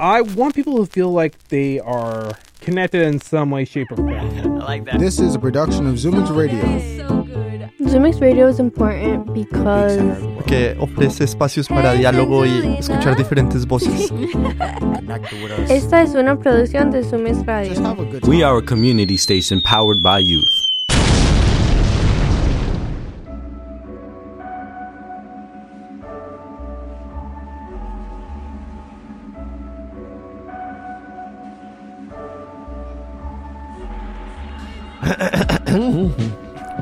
I want people to feel like they are connected in some way, shape, or form. I like that. This is a production of Zumix Radio. Zumix Radio is important because que ofrece espacios para diálogo y escuchar diferentes voces. esta es una producción de Zumix Radio. Just have a good We are a community station powered by youth.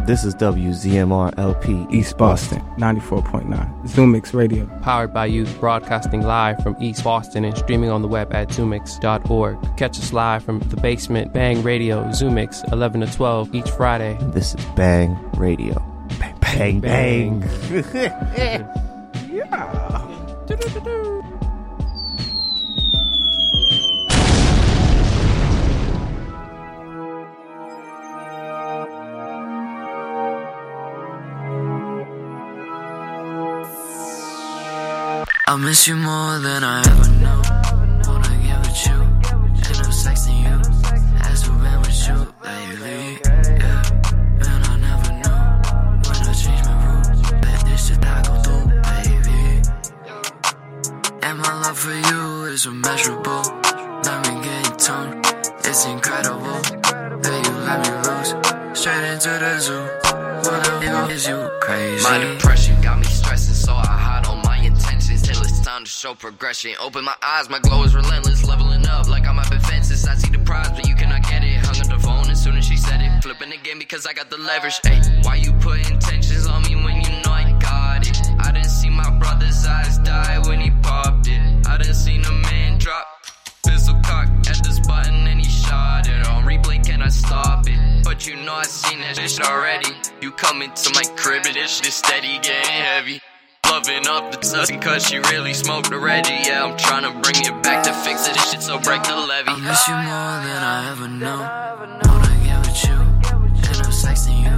This is WZMR LP East Boston, 94.9. Zumix Radio. Powered by Youth, broadcasting live from East Boston and streaming on the web at zumix.org. Catch us live from the basement, Bang Radio, Zumix, 11 to 12 each Friday. This is Bang Radio. Bang, bang, bang. I miss you more than I ever know. Wanna get with you, and I'm sexting you. As we've been with you lately, yeah. And I never know when I change my rules. That this shit I go through, baby. And my love for you is immeasurable. Let me get in tone, it's incredible. That you let me loose, straight into the zoo. What the hell is you crazy? My depression got me stressing, so show progression. Open my eyes, my glow is relentless, leveling up like I'm up in fences. I see the prize, but you cannot get it. Hung up the phone as soon as she said it. Flipping the game because I got the leverage. Hey, why you put intentions on me when you know I got it? I didn't see my brother's eyes die when he popped it. I didn't seen a man drop. Pistol cock at this button and he shot it. On replay, can I stop it? But you know I seen that shit already. You coming to my crib this shit steady getting heavy. Loving up the tussin' cause she really smoked already. Yeah, I'm trying to bring it back to fix it. This shit so break the levy. I miss you more than I ever know. Get with you, and I'm you.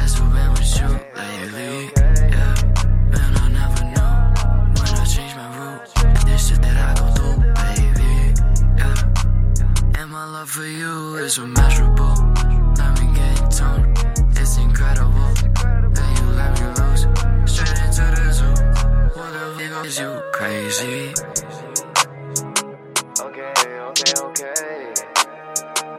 As we've been with you lately, yeah. I never know when I change my route. This shit that I go through, baby, yeah. And my love for you is immeasurable. Is you crazy? Okay, okay, okay.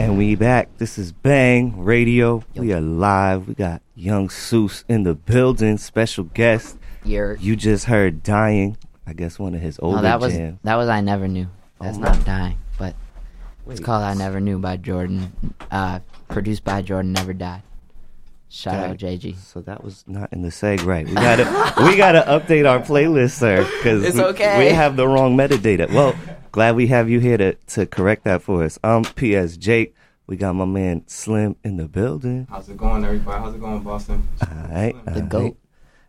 And we back. This is Bang Radio. We are live. We got Young Seuss in the building. Special guest. You're, You just heard Dying. I guess one of his older no, that was jams. that was I Never Knew. That's Oh, not dying, but it's Wait. called I Never Knew by Jordan. Uh, produced by Jordan Never Died. Shout out JG. So that was not in the seg right. We gotta we gotta update our playlist, sir, because It's we, okay. we have the wrong metadata. Well, glad we have you here to to correct that for us. Um, P.S. Jake, we got my man Slim in the building. How's it going, everybody? How's it going, Boston? All right, The all right. goat.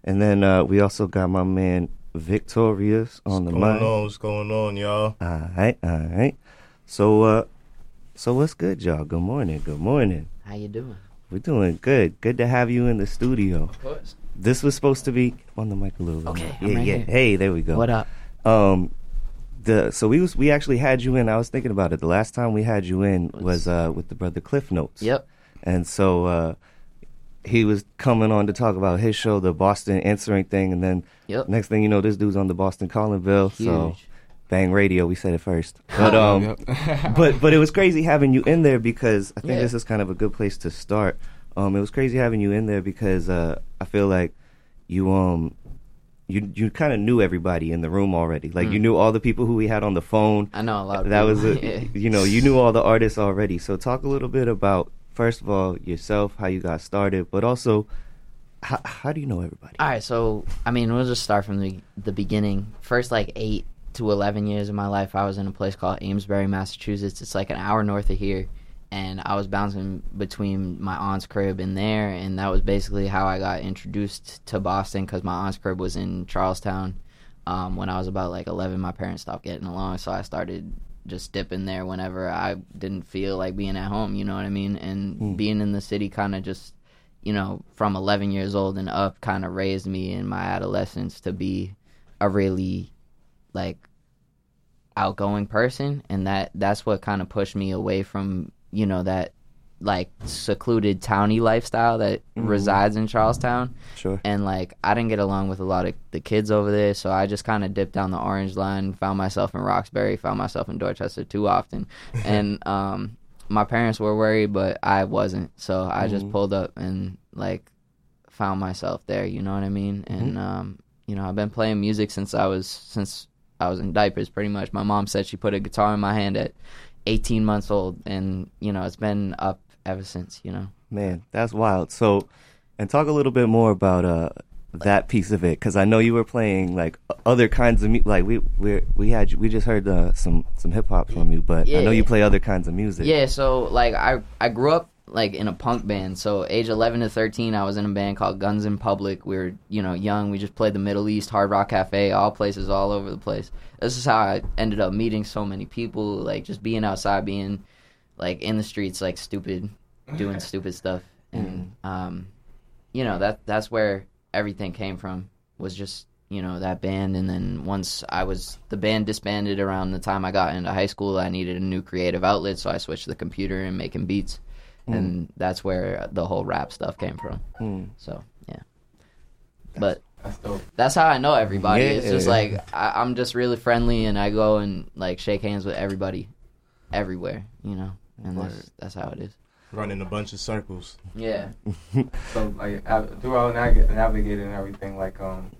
And then uh, we also got my man Victorious on the mic. What's going on? What's going on, y'all? All right, all right. So, uh, so what's good, y'all? Good morning. Good morning. How you doing? We're doing good. Good to have you in the studio. Of course. This was supposed to be on the mic a little bit. Okay. I'm yeah, right yeah. here. Hey, there we go. What up? Um, the so we was we actually had you in. I was thinking about it. The last time we had you in was uh with the brother Cliff Notes. Yep. And so uh, he was coming on to talk about his show, the Boston Answering thing, and then Yep. next thing you know, this dude's on the Boston Calling Bill. So Huge. Bang Radio, we said it first. But um, but but it was crazy having you in there because I think Yeah. this is kind of a good place to start. Um, it was crazy having you in there because uh, I feel like you um you you kind of knew everybody in the room already. Like you Mm. knew all the people who we had on the phone. I know a lot of That was a, Yeah. you know you knew all the artists already. So talk a little bit about first of all yourself, how you got started, but also how, how do you know everybody? All right, so I mean, we'll just start from the the beginning. First, like eight to eleven years of my life, I was in a place called Amesbury, Massachusetts. It's like an hour north of here, and I was bouncing between my aunt's crib and there, and that was basically how I got introduced to Boston because my aunt's crib was in Charlestown. Um, when I was about like eleven, my parents stopped getting along, so I started just dipping there whenever I didn't feel like being at home. You know what I mean? And Hmm. being in the city kind of just you know, from 11 years old and up, kind of raised me in my adolescence to be a really like outgoing person, and that that's what kind of pushed me away from you know that like secluded towny lifestyle that Mhm. resides in Charlestown. Sure. And like I didn't get along with a lot of the kids over there, so I just kind of dipped down the orange line, found myself in Roxbury, found myself in Dorchester too often. and um my parents were worried, but I wasn't. So I just Mhm. pulled up and like found myself there, you know what I mean? And um you know, I've been playing music since I was since I was in diapers pretty much. My mom said she put a guitar in my hand at 18 months old and you know, it's been up ever since, you know. Man, that's wild. So, and talk a little bit more about uh that piece of it because I know you were playing like other kinds of music. like we we we had we just heard uh, some some hip hop from you, but I know Yeah. you play other kinds of music. Yeah, so like I I grew up like in a punk band. So age 11 to 13, I was in a band called Guns in Public. We were you know young. We just played the Middle East Hard Rock Cafe, all places all over the place. This is how I ended up meeting so many people. Like just being outside, being like in the streets, like stupid, doing stupid stuff, and um, you know that that's where everything came from. Was just you know that band and then once i was the band disbanded around the time i got into high school i needed a new creative outlet so i switched to the computer and making beats Mm. and that's where the whole rap stuff came from Mm. so yeah but That's dope. that's how i know everybody Yeah. it's just like I, i'm just really friendly and i go and like shake hands with everybody everywhere you know and that's that's how it is Running a bunch of circles. yeah So like av- throughout navig- navigating everything, like um,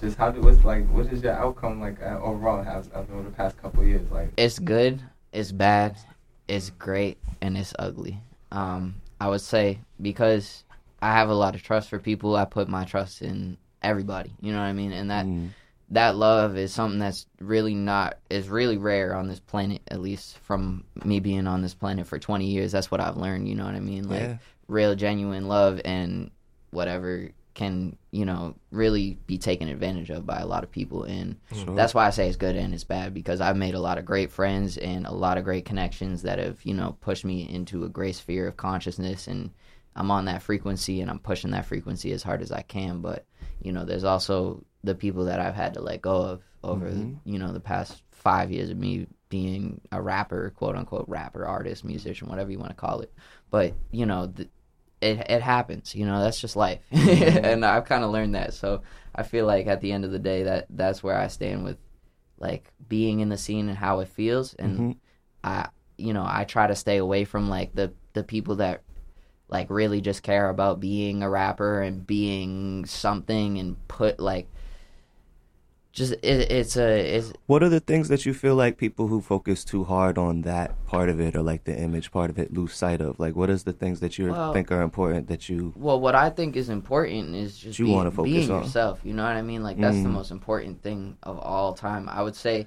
just how do what's like what is your outcome like uh, overall has over the past couple of years? Like it's good, it's bad, it's great, and it's ugly. Um, I would say because I have a lot of trust for people, I put my trust in everybody. You know what I mean? And that Mm. that love is something that's really not is really rare on this planet. At least from me being on this planet for twenty years, that's what I've learned. You know what I mean? Like Yeah. real, genuine love and whatever can you know really be taken advantage of by a lot of people and Sure. that's why I say it's good and it's bad because I've made a lot of great friends and a lot of great connections that have, you know, pushed me into a great sphere of consciousness and I'm on that frequency and I'm pushing that frequency as hard as I can. But, you know, there's also the people that I've had to let go of over, Mhm. you know, the past five years of me being a rapper, quote unquote rapper, artist, musician, whatever you want to call it. But, you know, th- it it happens, you know. That's just life, and I've kind of learned that. So I feel like at the end of the day, that that's where I stand with like being in the scene and how it feels. And Mhm. I, you know, I try to stay away from like the the people that like really just care about being a rapper and being something and put like just it, it's a it's What are the things that you feel like people who focus too hard on that part of it or like the image part of it lose sight of? Like, what is the things that you Well- think are important that you? Well, what I think is important is just You wanna focus being on. yourself. You know what I mean? Like that's the Mm. most important thing of all time. I would say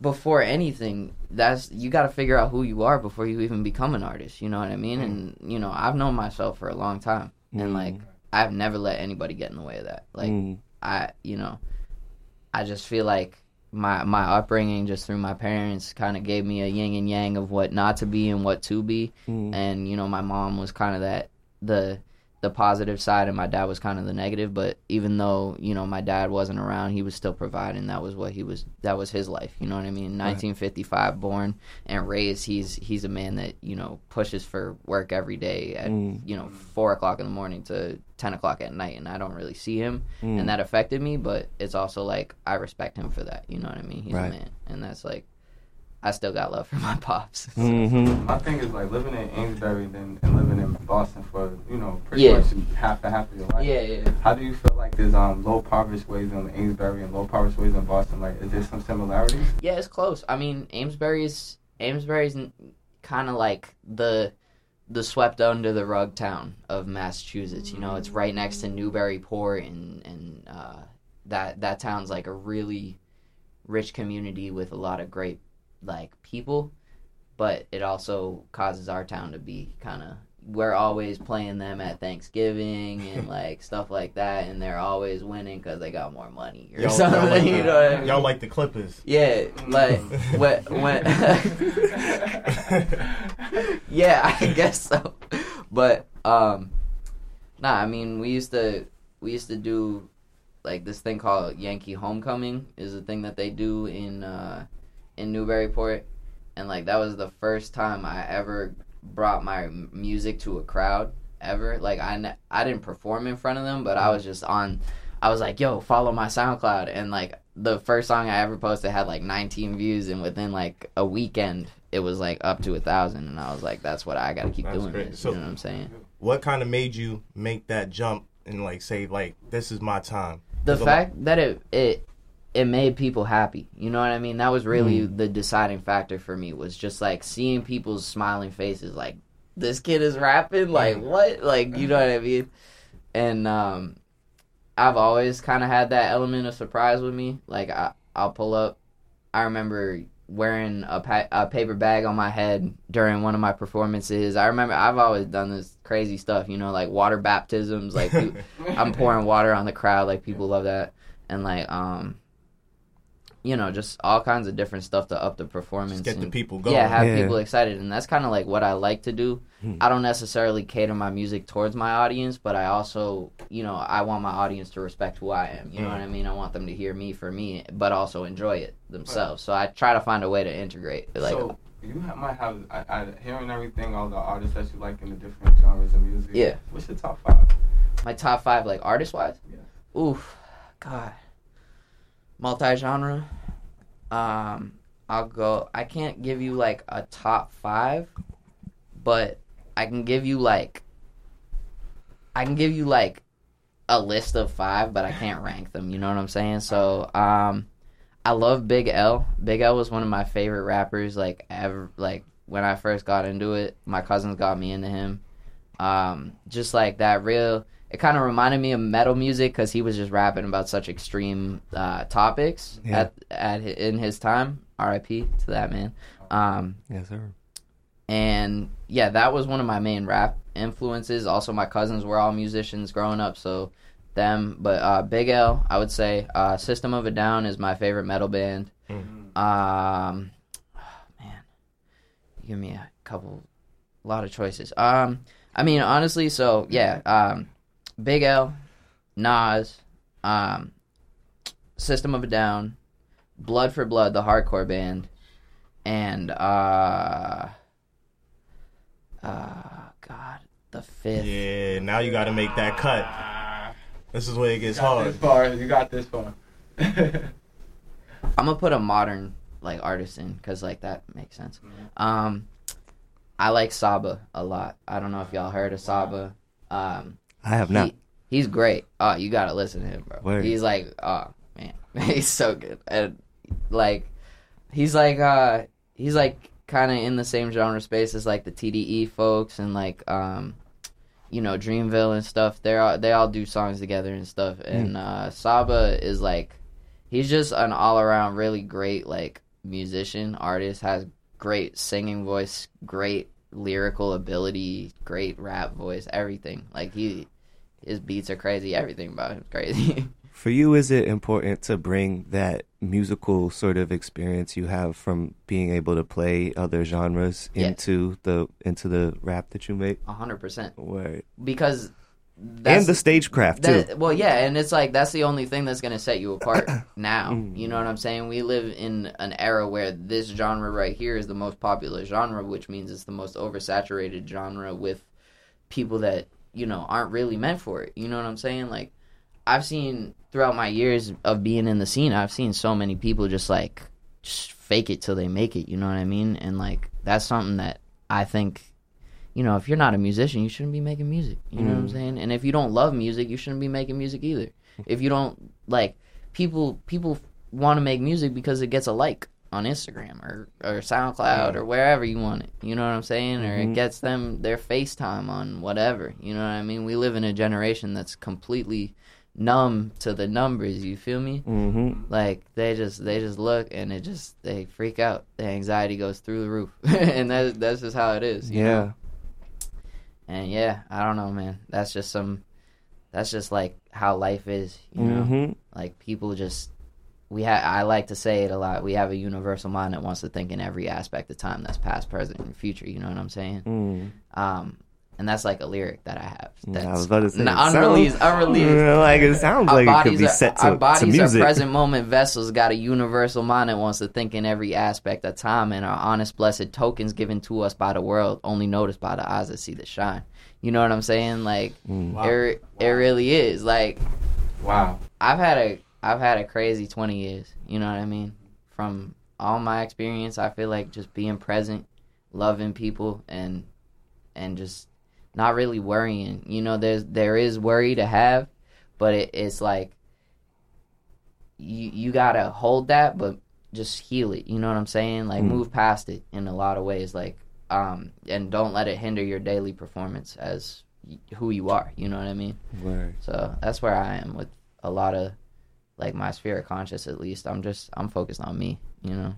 before anything, that's you got to figure out who you are before you even become an artist. You know what I mean? And you know, I've known myself for a long time, and Mm. like I've never let anybody get in the way of that. Like Mm. I, you know, I just feel like my my upbringing just through my parents kind of gave me a yin and yang of what not to be and what to be Mm. and you know my mom was kind of that the the positive side and my dad was kind of the negative but even though you know my dad wasn't around he was still providing that was what he was that was his life you know what i mean 1955 born and raised he's he's a man that you know pushes for work every day at Mm. you know four o'clock in the morning to 10 o'clock at night and i don't really see him Mm. and that affected me but it's also like i respect him for that you know what i mean he's Right. a man and that's like i still got love for my pops Mhm. my thing is like living in Amesbury then and living in Boston for you know pretty Yeah. much half the half of your life. Yeah, yeah. How do you feel like there's um low poverty ways in Amesbury and low poverty ways in Boston? Like, is there some similarities? Yeah, it's close. I mean, Amesbury's Amesbury's kind of like the the swept under the rug town of Massachusetts. You know, it's right next to Newburyport, and and uh, that that town's like a really rich community with a lot of great like people, but it also causes our town to be kind of. We're always playing them at Thanksgiving and like stuff like that, and they're always winning because they got more money or Y'all, something. y'all like you the, know what I mean? y'all like the Clippers. Yeah, like when, when yeah, I guess so. But um, Nah, I mean we used to we used to do like this thing called Yankee Homecoming is a thing that they do in uh in Newburyport and like that was the first time I ever brought my music to a crowd ever. Like I ne- I didn't perform in front of them, but I was mm. just on I was like, "Yo, follow my SoundCloud." And like the first song I ever posted had like 19 views and within like a weekend it was like up to a 1000 and I was like, "That's what I got to keep That's doing." great. This, So- you know what I'm saying? What kind of made you make that jump and like say like this is my time? The a lot- fact that it it it made people happy. You know what i mean? That was really Mm. the deciding factor for me was just like seeing people's smiling faces like this kid is rapping? Like what? Like you know what i mean? And um i've always kind of had that element of surprise with me. Like I, i'll pull up. I remember wearing a, pa- a paper bag on my head during one of my performances. I remember i've always done this crazy stuff you know like water baptisms. Like i'm pouring water on the crowd. Like people love that. And like um you know just all kinds of different stuff to up the performance get the and- people yeah have Yeah. people excited and that's kind of like what i like to do Hmm. i don't necessarily cater my music towards my audience but i also you know i want my audience to respect who i am you know what i mean i want them to hear me for me but also enjoy it themselves so i try to find a way to integrate like so you ha- might have I, I, hearing everything, all the artists that you like in the different genres of music. Yeah. What's your top five? my top five like artist wise Yeah. oof god multi-genre um i'll go i can't give you like a top five but i can give you like i can give you like a list of five but i can't rank them you know what i'm saying? So um i love big l. Big l was one of my favorite rappers like ever like when i first got into it my cousins got me into him. Um just like that real it kind of reminded me of metal music because he was just rapping about such extreme uh, topics Yeah. at at in his time. R.I.P. to that man. Um, Yes, sir. and yeah, that was one of my main rap influences. Also, my cousins were all musicians growing up, so them. But uh, Big L, I would say, uh, System of a Down is my favorite metal band. Um, man, give me a couple, a lot of choices. Um, I mean, honestly, so yeah, um, Big L, Nas, um, System of a Down, Blood for Blood, the hardcore band, and uh, uh, God, the fifth. Yeah, now you got to make that cut. This is where it gets You got hard. This far. You got this far. I'm gonna put a modern like artist in because like that makes sense. Um, I like Saba a lot. I don't know if y'all heard of Saba. Um, I have not. he- he's great. Oh, you gotta listen to him, bro. Word. He's like, oh man, he's so good. And like, he's like, uh, he's like kind of in the same genre space as like the TDE folks and like, um, you know, Dreamville and stuff. They're all, they all do songs together and stuff. And uh, Saba is like, he's just an all around really great like musician, artist. Has great singing voice, great lyrical ability, great rap voice, everything. Like he, his beats are crazy. Everything about him is crazy. For you, is it important to bring that musical sort of experience you have from being able to play other genres Yeah. into the into the rap that you make? A hundred percent. Word. Because that's and the stagecraft too. Well, yeah, and it's like that's the only thing that's gonna set you apart now. Mm. You know what I'm saying? We live in an era where this genre right here is the most popular genre, which means it's the most oversaturated genre with people that you know aren't really meant for it. You know what I'm saying? Like I've seen throughout my years of being in the scene, I've seen so many people just like just fake it till they make it. You know what I mean? And like that's something that I think you know, if you're not a musician, you shouldn't be making music. You know what I'm Mm. saying? And if you don't love music, you shouldn't be making music either. If you don't like people people want to make music because it gets a like on Instagram or or SoundCloud or wherever you want it. You know what I'm saying? Or it Mhm. gets them their FaceTime on whatever. You know what I mean? We live in a generation that's completely numb to the numbers, you feel me? Mm-hmm. Like they just they just look and it just they freak out. The anxiety goes through the roof. and that's that's just how it is. you know? Yeah. And yeah, I don't know, man. That's just some. That's just like how life is, you know. Mhm. Like people just. We have. I like to say it a lot. We have a universal mind that wants to think in every aspect of time. That's past, present, and future. You know what I'm saying? Mm. Um, and that's like a lyric that I have. That's I was about to say, n- it unreleased. sounds- unreleased. like, it sounds Our like it could be are, set to- our to bodies music. are present moment vessels. Got a universal mind that wants to think in every aspect of time, and our honest, blessed tokens given to us by the world, only noticed by the eyes that see the shine. You know what I'm saying? Like, Mm. it, it really is. Like, wow. I've had a I've had a crazy 20 years. You know what I mean? From all my experience, I feel like just being present, loving people, and and just not really worrying. You know, there's there is worry to have, but it, it's like you you gotta hold that, but just heal it. You know what I'm saying? Like Mm. move past it in a lot of ways. Like um, and don't let it hinder your daily performance as y- who you are. You know what I mean? Word. So that's where I am with a lot of like my sphere of conscious. At least I'm just I'm focused on me. You know.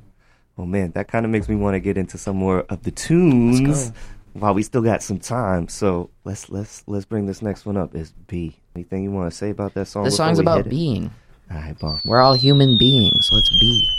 Well, man, that kind of makes me want to get into some more of the tunes while we still got some time. So let's let's let's bring this next one up. Is B? Anything you want to say about that song? The before song's about being. All right, bomb. We're all human beings. Let's be.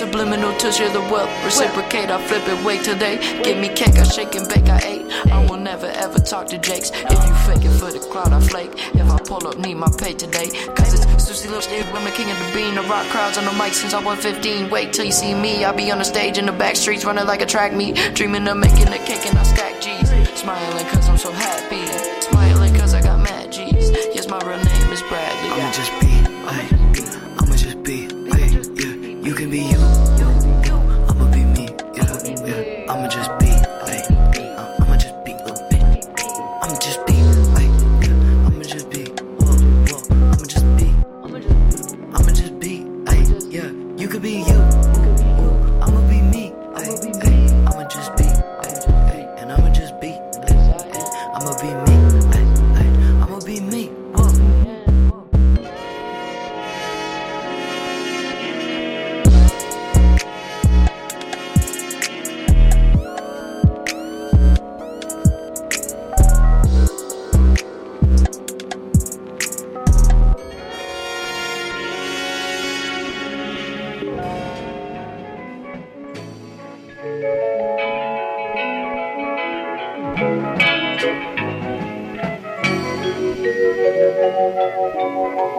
Subliminal touch of the wealth. Reciprocate, I flip it, wait till they give me cake. I shake and bake, I ate. I will never ever talk to Jakes. If you fake it for the crowd, I flake. If I pull up, need my pay today. Cause it's Susie Little Shit, I'm the king of the bean. The rock crowds on the mic since I was 15. Wait till you see me. I be on the stage in the back streets, running like a track meet. Dreaming of making a cake and I stack G's. Smiling cause I'm so happy.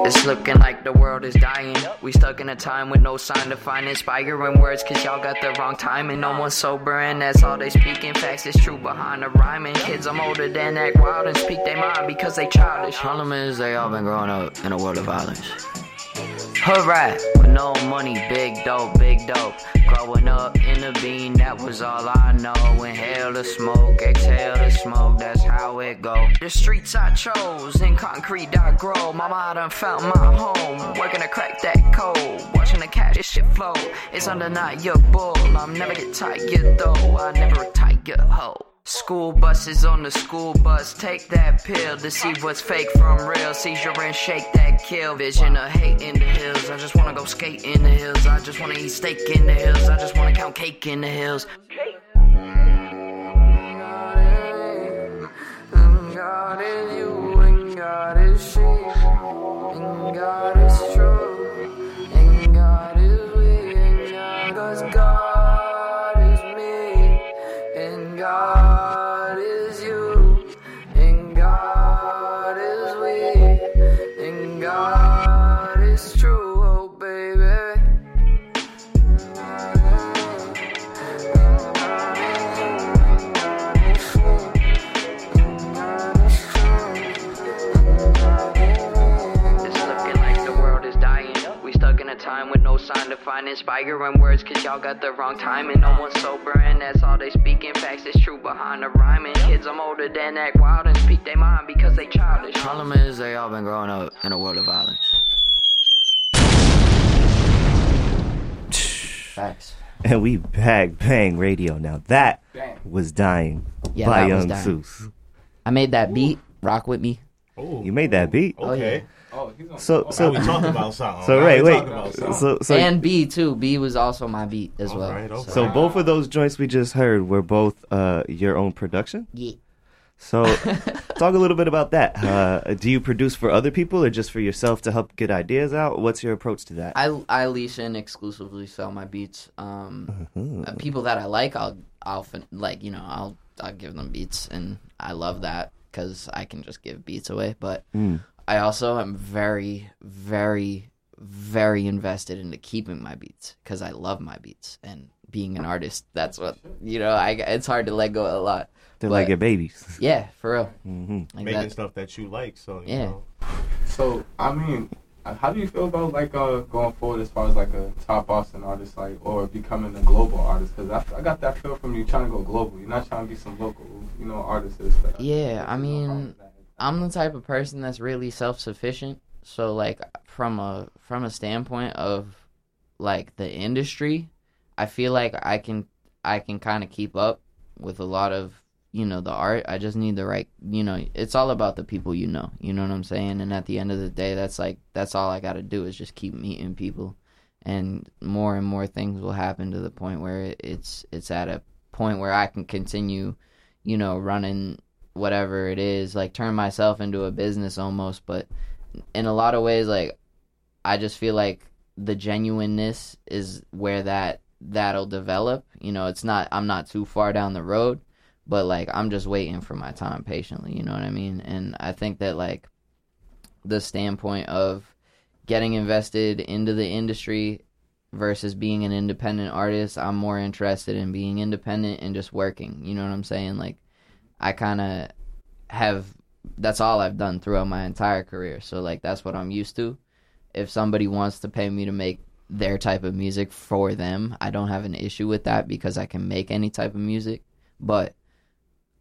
It's looking like the world is dying. We stuck in a time with no sign to find inspiring words, cause y'all got the wrong timing. No one's sober, and that's all they speaking. Facts is true behind the rhyming. Kids I'm older than act wild and speak their mind because they childish. Problem is, they all been growing up in a world of violence. With no money, big dope, big dope. Growing up in the bean, that was all I know. Inhale the smoke, exhale the smoke, that's how it go. The streets I chose, in concrete I grow. Mama I done found my home, working to crack that code. Watching the cash, this shit flow. It's undeniable, I'm never get tired though. I never tiger hoe. School buses on the school bus, take that pill to see what's fake from real. Seizure and shake that kill. Vision of hate in the hills. I just wanna go skate in the hills. I just wanna eat steak in the hills. I just wanna count cake in the hills. God is you, and God is she, God is true, and God is we, and God, 'cause God to find inspiring words, cause y'all got the wrong timing. No one's sober, and that's all they speaking. Facts is true behind the rhyming. Kids I'm older than act wild and speak their mind because they childish. Problem is, they all been growing up in a world of violence. Facts. And we bag bang radio. Now that bang. was dying Yeah, by Young dying. Seuss. I made that beat. Rock with me. You made that beat. Oh, yeah. So so Now we talking about something. So right, wait, we wait. talking about. So so and B too. B was also my beat as well. so both of those joints we just heard were both uh, your own production. Yeah. So talk a little bit about that. Uh, do you produce for other people or just for yourself to help get ideas out? What's your approach to that? I I lease and exclusively sell my beats. Um, Mhm. uh, people that I like, I'll I'll fin- like you know I'll I'll give them beats, and I love that because I can just give beats away. But Mm. I also am very very very invested into keeping my beats because I love my beats and being an artist. That's what you know. I it's hard to let go a lot. They're But- like your babies. Yeah, for real. Mm-hmm. Like Making that- stuff that you like. So you Yeah. know. So I mean, uh, how do you feel about like uh, going forward as far as like a top Austin artist, like or becoming a global artist? Because I, I got that feel from you trying to go global. You're not trying to be some local, you know, artist. That, Yeah, I mean, I'm the type of person that's really self-sufficient. So like from a from a standpoint of like the industry, I feel like I can I can kind of keep up with a lot of you know the art. I just need the right you know. It's all about the people you know. You know what I'm saying? And at the end of the day, that's like that's all I got to do is just keep meeting people, and more and more things will happen to the point where it's it's at a point where I can continue, you know, running whatever it is, like turn myself into a business almost. But in a lot of ways, like I just feel like the genuineness is where that that'll develop. You know, it's not I'm not too far down the road, but like I'm just waiting for my time patiently, you know what I mean? And I think that like the standpoint of getting invested into the industry versus being an independent artist, I'm more interested in being independent and just working. You know what I'm saying? Like I kind of have that's all I've done throughout my entire career. So like that's what I'm used to. If somebody wants to pay me to make their type of music for them, I don't have an issue with that because I can make any type of music, but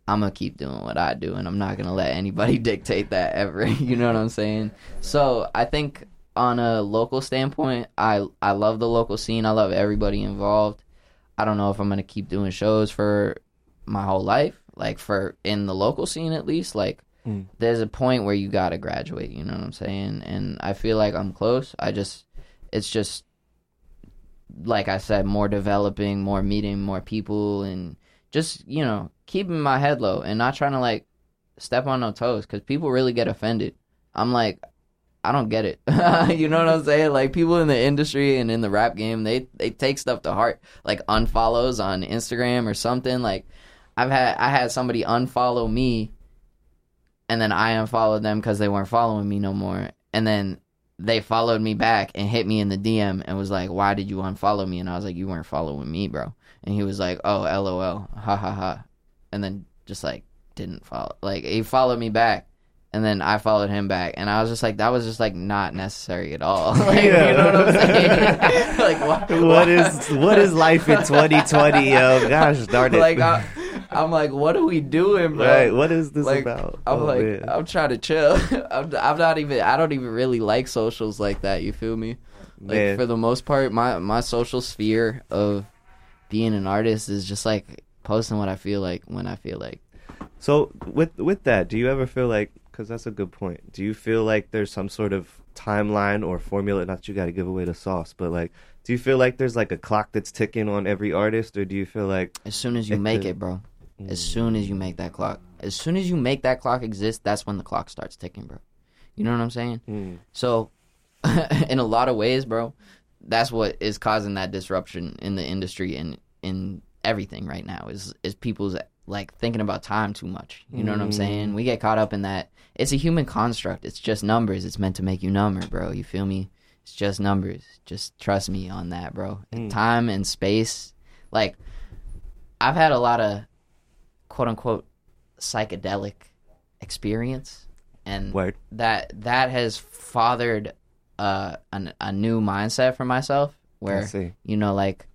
I'm going to keep doing what I do and I'm not going to let anybody dictate that ever. you know what I'm saying? So, I think on a local standpoint, I I love the local scene. I love everybody involved. I don't know if I'm going to keep doing shows for my whole life, like for in the local scene at least, like Mm. there's a point where you got to graduate, you know what I'm saying? And I feel like I'm close. I just it's just like I said, more developing, more meeting more people and just, you know, keeping my head low and not trying to like step on no toes cuz people really get offended. I'm like I don't get it. you know what I'm saying? Like people in the industry and in the rap game, they they take stuff to heart, like unfollows on Instagram or something. Like I've had I had somebody unfollow me, and then I unfollowed them because they weren't following me no more, and then they followed me back and hit me in the DM and was like, "Why did you unfollow me?" And I was like, "You weren't following me, bro." And he was like, "Oh, lol, ha ha ha," and then just like didn't follow. Like he followed me back and then I followed him back, and I was just like, that was just like not necessary at all. like, You know what I'm saying? like, why, What is what is life in 2020? Yo, gosh darn it! like, I, I'm like, what are we doing, bro? Right, what is this Like, about? I'm Oh, like, man. I'm trying to chill. I'm, I'm not even. I don't even really like socials like that. You feel me? Like Man. for the most part, my my social sphere of being an artist is just like posting what I feel like when I feel like. So with with that, do you ever feel like? Because that's a good point. Do you feel like there's some sort of timeline or formula? Not that you got to give away the sauce, but like, do you feel like there's like a clock that's ticking on every artist, or do you feel like As soon as you It make could- it, bro. As soon as you make that clock. As soon as you make that clock exist, that's when the clock starts ticking, bro. You know what I'm saying? Mm. So, in a lot of ways, bro, that's what is causing that disruption in the industry and in everything right now is is people's like thinking about time too much. You know what I'm Mm. saying? We get caught up in that. It's a human construct. It's just numbers. It's meant to make you number, bro. You feel me? It's just numbers. Just trust me on that, bro. Mm. Time and space. Like I've had a lot of quote unquote psychedelic experience and Word. that that has fathered uh an, a new mindset for myself where you know like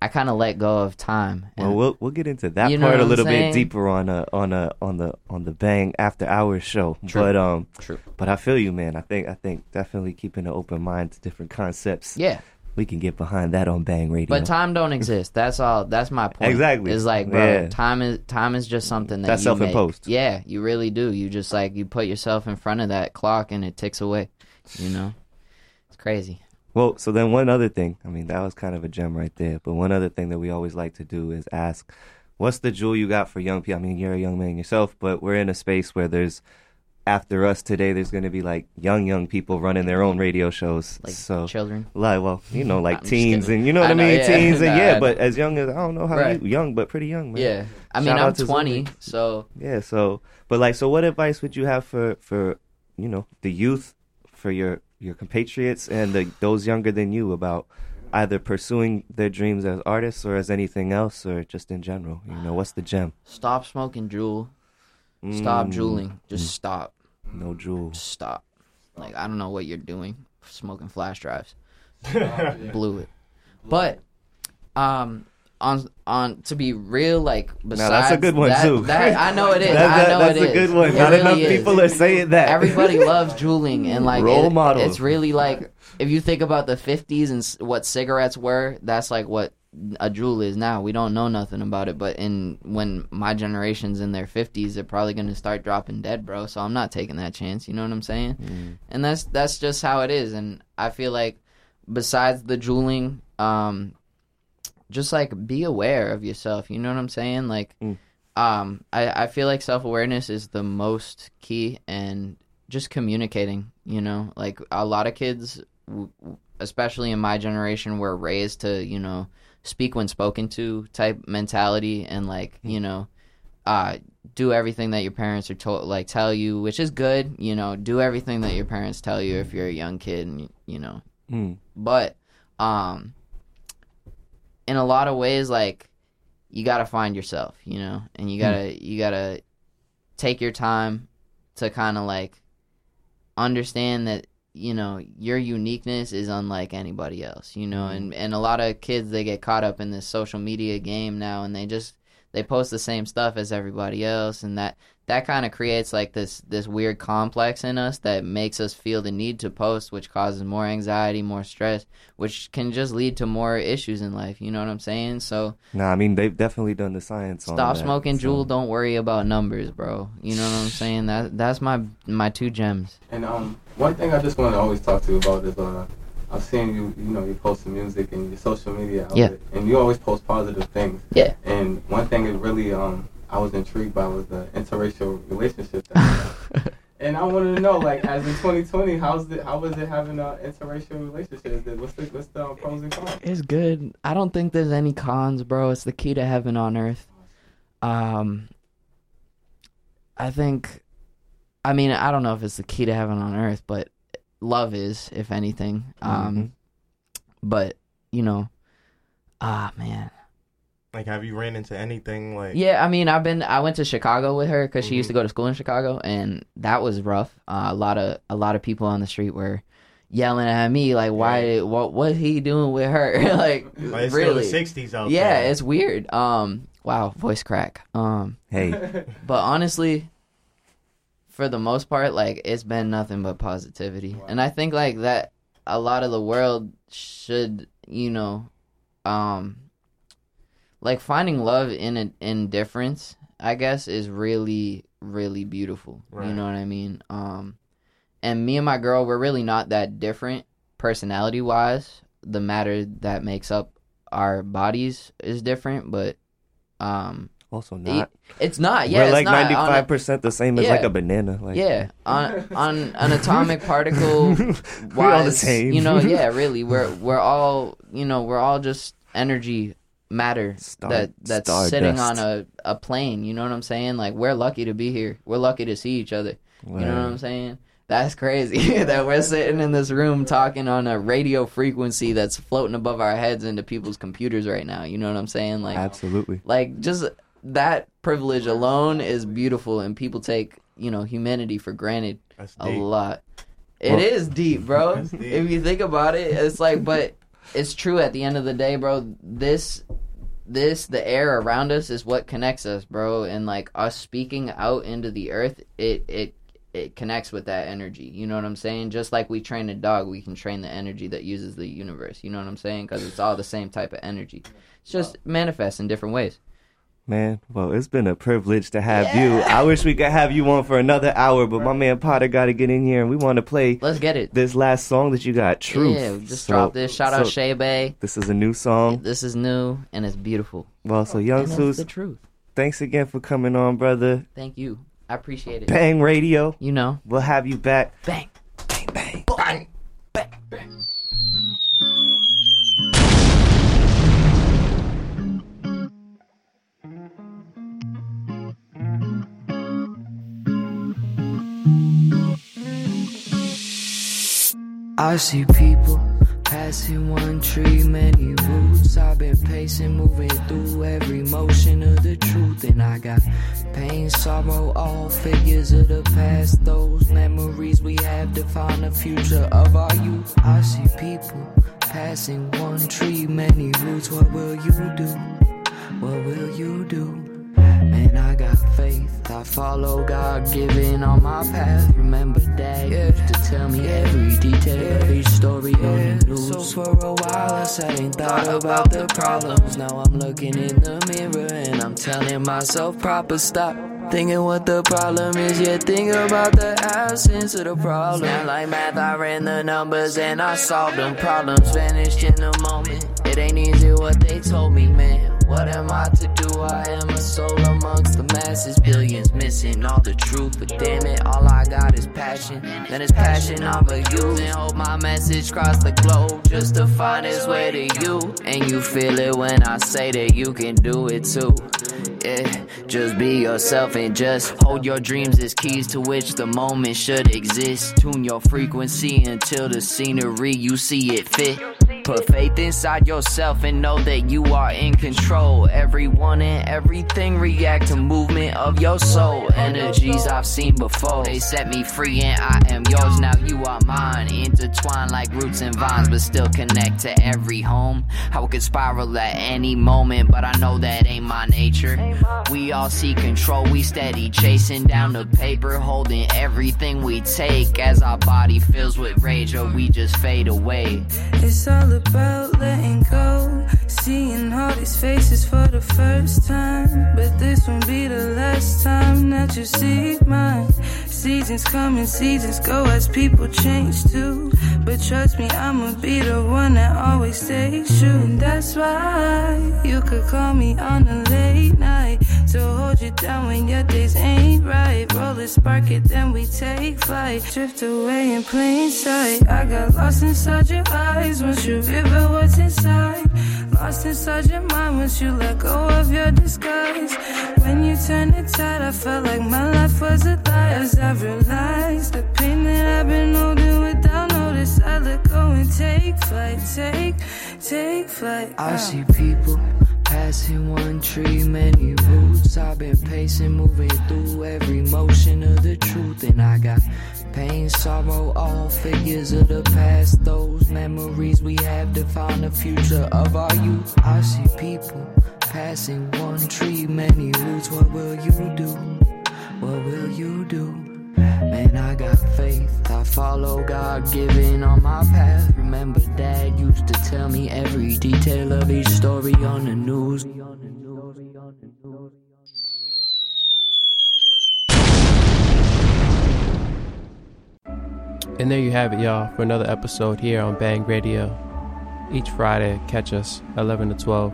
I kind of let go of time. Well, we'll we'll get into that You know part a little saying? bit deeper on a on a on the on the bang after hours show. True. But um, True. But I feel you, man. I think I think definitely keeping an open mind to different concepts. Yeah. we can get behind that on Bang Radio. But time don't exist. That's all. That's my point. Exactly. It's like, bro, Yeah. time is time is just something that That's you make. self-imposed. Yeah, you really do. You just like you put yourself in front of that clock and it ticks away. You know, it's crazy. Well, so then one other thing, I mean, that was kind of a gem right there. But one other thing that we always like to do is ask, what's the jewel you got for young people? I mean, you're a young man yourself, but we're in a space where there's, after us today, there's going to be like young, young people running their own radio shows. Like so children? Like, well, you know, like I'm teens and, you know what I, I mean? yeah. Teens and Nah, yeah, but as young as, I don't know how Right. you, young, but pretty young, man. Yeah. I mean, Shout I'm 20, Zumi. so Yeah, so but like so what advice would you have for for you know, the youth for your your compatriots and the those younger than you about either pursuing their dreams as artists or as anything else or just in general? You know, what's the gem? stop smoking Juul. Stop Mm. juuling. Just Mm. stop. No Juul. Just stop. Like I don't know what you're doing, smoking flash drives. Blew it. But um on on to be real, like besides that's a good one, that, too. that- I know it is. That- I know that's it a is. good one. It Not really enough is. people are saying that. Everybody loves juuling and like Role it- model. It's really like if you think about the '50s and what cigarettes were, that's like what a Juul is now. We don't know nothing about it, but in when my generation's in their 50s, they're probably gonna start dropping dead, bro. So I'm not taking that chance. You know what I'm saying? Mm. And that's that's just how it is. And I feel like besides the juuling, um, just like be aware of yourself. You know what I'm saying? Like, um, I I feel like self awareness is the most key, and just communicating. You know, like a lot of kids, especially in my generation, were raised to you know speak when spoken to type mentality, and like you know, uh, do everything that your parents are told, like tell you, which is good. You know, do everything that your parents tell you if you're a young kid, and you know, Mm. but um in a lot of ways like you got to find yourself you know? And you hmm. got to you got to take your time to kind of like understand that you know your uniqueness is unlike anybody else you know? Hmm. And and a lot of kids they get caught up in this social media game now and they just they post the same stuff as everybody else and that that kind of creates like this this weird complex in us that makes us feel the need to post which causes more anxiety more stress which can just lead to more issues in life you know what i'm saying so Nah, I mean they've definitely done the science on stop that, smoking so- Juul don't worry about numbers bro you know what i'm saying that that's my my two gems And um, one thing I just want to always talk to you about is uh, I've seen you, you know, you post the music and your social media outlet, Yeah. and you always post positive things. Yeah. And one thing is really um, I was intrigued by was the interracial relationship. And I wanted to know, like, as in 2020, how's it? How was it having an interracial relationship? What's the what's the pros and cons? It's good. I don't think there's any cons, bro. It's the key to heaven on earth. Um, I think, I mean, I don't know if it's the key to heaven on earth, but love is, if anything. Um, Mhm. but you know, ah, man. Like, have you ran into anything like? Yeah, I mean, I've been. I went to Chicago with her because she used to go to school in Chicago, and that was rough. Uh, a lot of a lot of people on the street were yelling at me like, "Why? What? What he doing with her? like, Like, it's still the really? 60s out yeah, there. it's weird. Um, wow, voice crack. Um, Hey. but honestly, for the most part, like it's been nothing but positivity, and I think like that a lot of the world should, you know, um, like finding love in a, in difference. I guess is really really beautiful. You know what I mean? Um, and me and my girl, we're really not that different personality wise. The matter that makes up our bodies is different, but um, Also it- not. it's not. Yeah, We're like not. On a- ninety five percent the same as Yeah. like a banana. Like yeah, on on an atomic particle We're all the same. You know, yeah, really, we're we're all you know we're all just energy matter Star- that that's stardust. sitting on a a plane. You know what I'm saying? Like we're lucky to be here. We're lucky to see each other. You know what I'm saying? That's crazy that we're sitting in this room talking on a radio frequency that's floating above our heads into people's computers right now. You know what I'm saying? Like Absolutely. like just that privilege alone is beautiful and people take you know humanity for granted a deep. lot It is Well- deep bro deep. if you think about it it's like but it's true at the end of the day, bro. This this the air around us is what connects us, bro. And like us speaking out into the earth, it it it connects with that energy. You know what I'm saying? Just like we train a dog, we can train the energy that uses the universe. You know what I'm saying? Because it's all the same type of energy. It's just manifests in different ways. Man, well, it's been a privilege to have you. I wish we could have you on for another hour, but my man Potter got to get in here, and we want to play. Let's get it. This last song that you got, Truth. Yeah, we just dropped this. Shout out Cheybae. This is a new song. This is new and it's beautiful. Well, so Young And it's the truth. thanks again for coming on, brother. Thank you. I appreciate it. Bang Radio. You know. We'll have you back. Bang. Bang, bang. I see people passing one tree, many roots. I've been pacing, moving through every motion of the truth. And I got pain, sorrow, all figures of the past. Those memories we have define the future of our youth. I see people passing one tree, many roots. What will you do? What will you do? Man, I got faith. I follow God given on my path. Remember tell me every detail of each story on the news. So for a while I sat and thought about the problems. Now I'm looking in the mirror and I'm telling myself proper stop. Thinking what the problem is, yet think about the absence of the problem. Sound like math, I ran the numbers and I solved them. Problems vanished in a moment. It ain't easy what they told me, man. What am I to do? I am a soul amongst the masses. Billions missing all the truth. But damn it, all I got is passion. Then it's passion of a youth. And hope my message cross the globe just to find its way to you. And you feel it when I say that you can do it too. Yeah, just be yourself and just hold your dreams as keys to which the moment should exist. Tune your frequency until the scenery you see it fit. Put faith inside yourself and know that you are in control. Everyone and everything react to movement of your soul. Energies I've seen before. They set me free and I am yours. Now you are mine. Intertwined like roots and vines, but still connect to every home. It could spiral at any moment, but I know that ain't my nature. We all see control. We steady chasing down the paper, holding everything we take as our body fills with rage, or we just fade away. It's all about letting go. Seeing all these faces for the first time. But this won't be the last time that you see mine. Seasons come and seasons go as people change too. But trust me, I'ma be the one that always stays true. And that's why you could call me on a late night. To hold you down when your days ain't right. Roll it, spark it, then we take flight. Drift away in plain sight. I got lost inside your eyes once you reveal what's inside. Lost inside your mind once you let go of your disguise. When you turn the tide, I felt like my life was a lie. As I realized the pain that I've been holding without notice, I let go and take flight. Take, take flight. I uh. see people passing one tree, many roots. I've been pacing, moving through every motion of the truth, and I got pain, sorrow, all figures of the past. Those memories we have define the future of our youth. I see people passing one tree, many roots. What will you do? What will you do? Man, I got faith. I follow God given on my path. Remember, Dad used to tell me every detail of each story on the news. And there you have it, y'all, for another episode here on Bang Radio. Each Friday, catch us 11 to 12.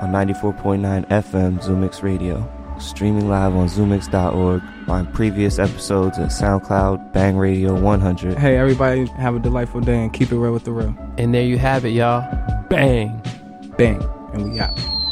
On 94.9 FM, Zumix Radio. Streaming live on zumix.org. Find previous episodes at SoundCloud, Bang Radio 100. Hey, everybody, have a delightful day and keep it real with the real. And there you have it, y'all. Bang. Bang. And we out.